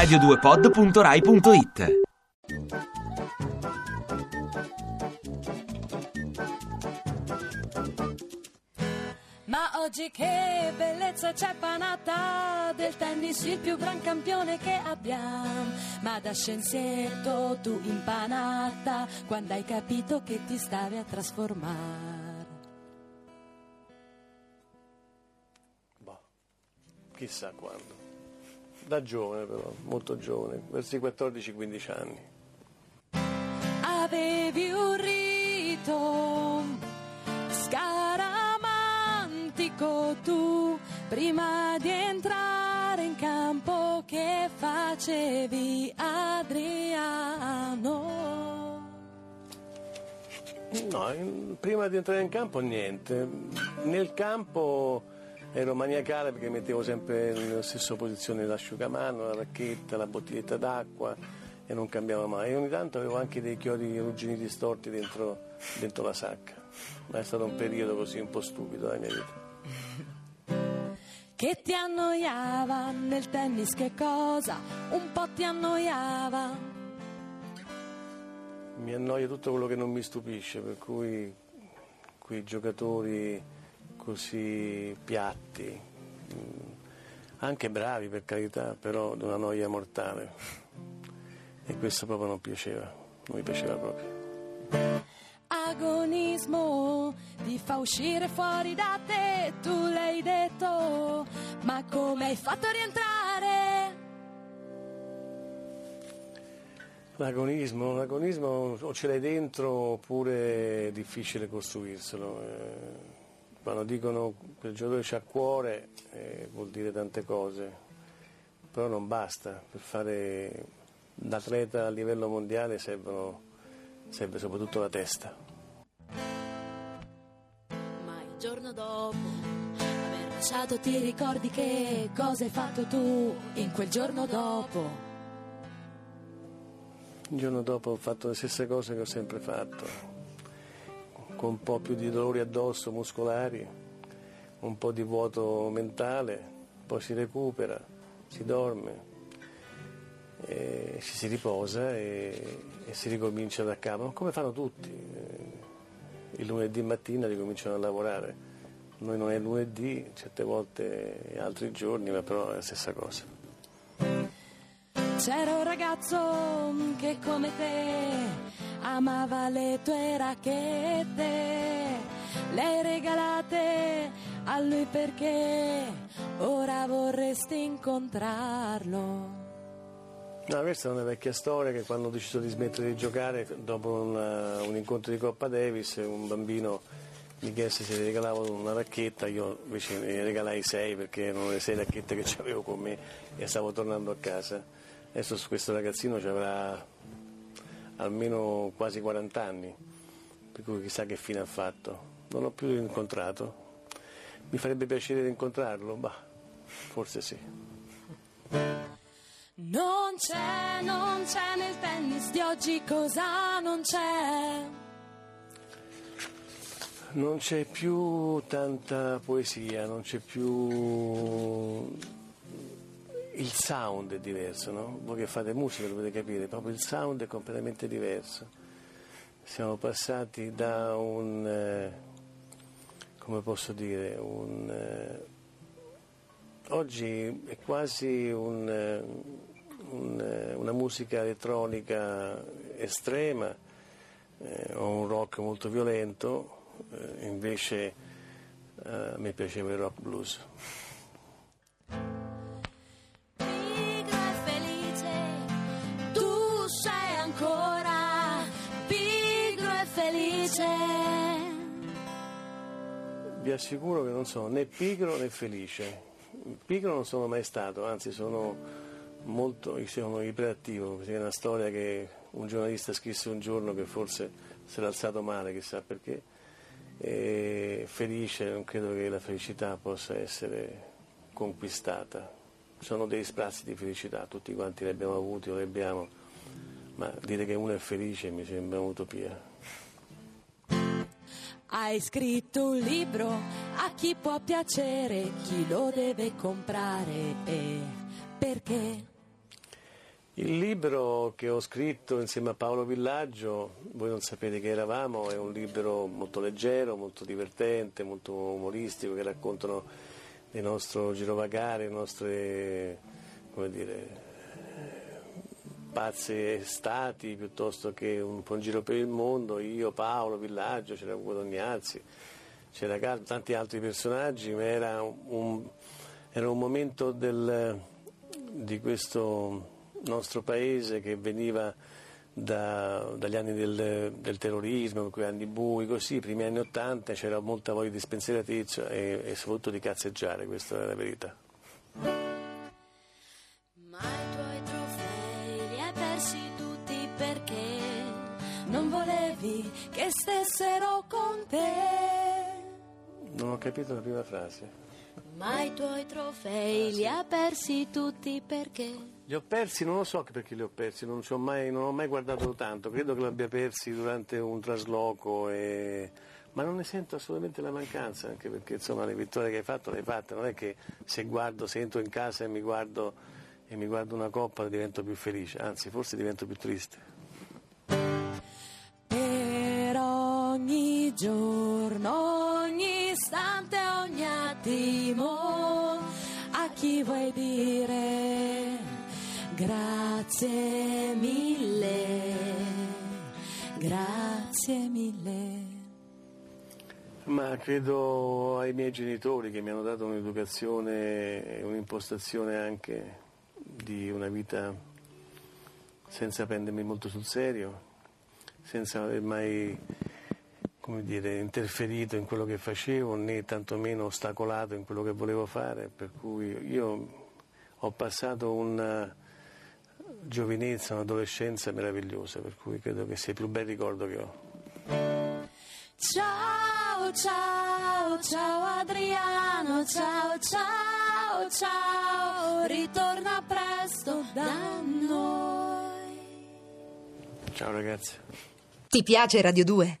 radio2pod.rai.it Ma oggi che bellezza c'è panata del tennis il più gran campione che abbiamo. Ma da scienziato tu impanata quando hai capito che ti stavi a trasformare. Boh, chissà quando. Da giovane però, molto giovane, verso i 14-15 anni. Avevi un rito scaramantico tu prima di entrare in campo che facevi Adriano. No, prima di entrare in campo niente. Nel campo ero maniacale perché mettevo sempre nella stessa posizione l'asciugamano, la racchetta, la bottiglietta d'acqua e non cambiava mai. E ogni tanto avevo anche dei chiodi arrugginiti storti dentro, dentro la sacca. Ma è stato un periodo così un po' stupido della mia vita. Che ti annoiava nel tennis che cosa? Un po' ti annoiava. Mi annoia tutto quello che non mi stupisce, per cui quei giocatori così piatti, mm, anche bravi per carità, però di una noia mortale. E questo proprio non piaceva, non mi piaceva proprio. Agonismo ti fa uscire fuori da te, tu l'hai detto, ma come hai fatto a rientrare? L'agonismo, l'agonismo o ce l'hai dentro oppure è difficile costruirselo. Eh, Quando dicono che il giocatore c'ha cuore eh, vuol dire tante cose, però non basta. Per fare l'atleta a livello mondiale servono- serve soprattutto la testa. Ma il giorno dopo aver lasciato ti ricordi che cosa hai fatto tu in quel giorno dopo? Il giorno dopo ho fatto le stesse cose che ho sempre fatto, con un po' più di dolori addosso muscolari, un po' di vuoto mentale, poi si recupera, si dorme, ci si riposa e, e si ricomincia da capo, come fanno tutti. Il lunedì mattina ricominciano a lavorare. Noi non è lunedì, certe volte altri giorni, ma però è la stessa cosa. C'era un ragazzo che come te amava le tue racchette, le regalate a lui perché ora vorresti incontrarlo. No, questa è una vecchia storia che quando ho deciso di smettere di giocare, dopo una- un incontro di Coppa Davis, un bambino mi chiese se regalavo una racchetta, io invece ne regalai sei perché erano le sei racchette che avevo con me e stavo tornando a casa. Adesso questo ragazzino ci avrà almeno quasi 40 anni, per cui chissà che fine ha fatto. Non l'ho più incontrato. Mi farebbe piacere incontrarlo? Bah, forse sì. Non c'è, non c'è nel tennis di oggi cosa non c'è. Non c'è più tanta poesia, non c'è più... Il sound è diverso, no? Voi che fate musica dovete capire, proprio il sound è completamente diverso. Siamo passati da un... eh, come posso dire, un... eh, oggi è quasi un, eh, un, una musica elettronica estrema, o un rock molto violento, invece a me piaceva il rock blues. Felice. Vi assicuro che non sono né pigro né felice. Pigro non sono mai stato, anzi sono molto, sono iperattivo, è una storia che un giornalista scrisse un giorno che forse si era alzato male, chissà perché. E felice, non credo che la felicità possa essere conquistata. Sono dei sprazzi di felicità, tutti quanti li abbiamo avuti o li abbiamo, ma dire che uno è felice mi sembra un'utopia. Hai scritto un libro a chi può piacere, chi lo deve comprare e perché? Il libro che ho scritto insieme a Paolo Villaggio, voi non sapete che eravamo, è un libro molto leggero, molto divertente, molto umoristico, che raccontano il nostro girovagare, le nostre, come dire, pazze estati piuttosto che un in giro per il mondo, io, Paolo, Villaggio, c'era Ugo Tognazzi, c'era tanti altri personaggi, ma era un, era un momento del, di questo nostro paese che veniva da, dagli anni del, del, terrorismo, quei anni bui, così, i primi anni Ottanta c'era molta voglia di spensieratezza e, e soprattutto di cazzeggiare, questa è la verità. Non volevi che stessero con te. Non ho capito la prima frase. Ma i tuoi trofei ah, sì. li ha persi tutti perché? Li ho persi, non lo so perché li ho persi, non, ho mai, non ho mai guardato tanto, credo che li abbia persi durante un trasloco, e... ma non ne sento assolutamente la mancanza, anche perché insomma, le vittorie che hai fatto le hai fatte, non è che se guardo, se entro in casa e mi guardo, e mi guardo una coppa divento più felice, anzi forse divento più triste. Giorno, ogni istante, ogni attimo, a chi vuoi dire Grazie mille, grazie mille. Ma credo ai miei genitori che mi hanno dato un'educazione e un'impostazione anche di una vita senza prendermi molto sul serio, senza aver mai come dire, interferito in quello che facevo né tantomeno ostacolato in quello che volevo fare, per cui io ho passato un giovinezza, un'adolescenza meravigliosa, per cui credo che sia il più bel ricordo che ho. Ciao, ciao, ciao Adriano, ciao, ciao, ciao, ritorna presto da noi. Ciao ragazzi. Ti piace Radio 2?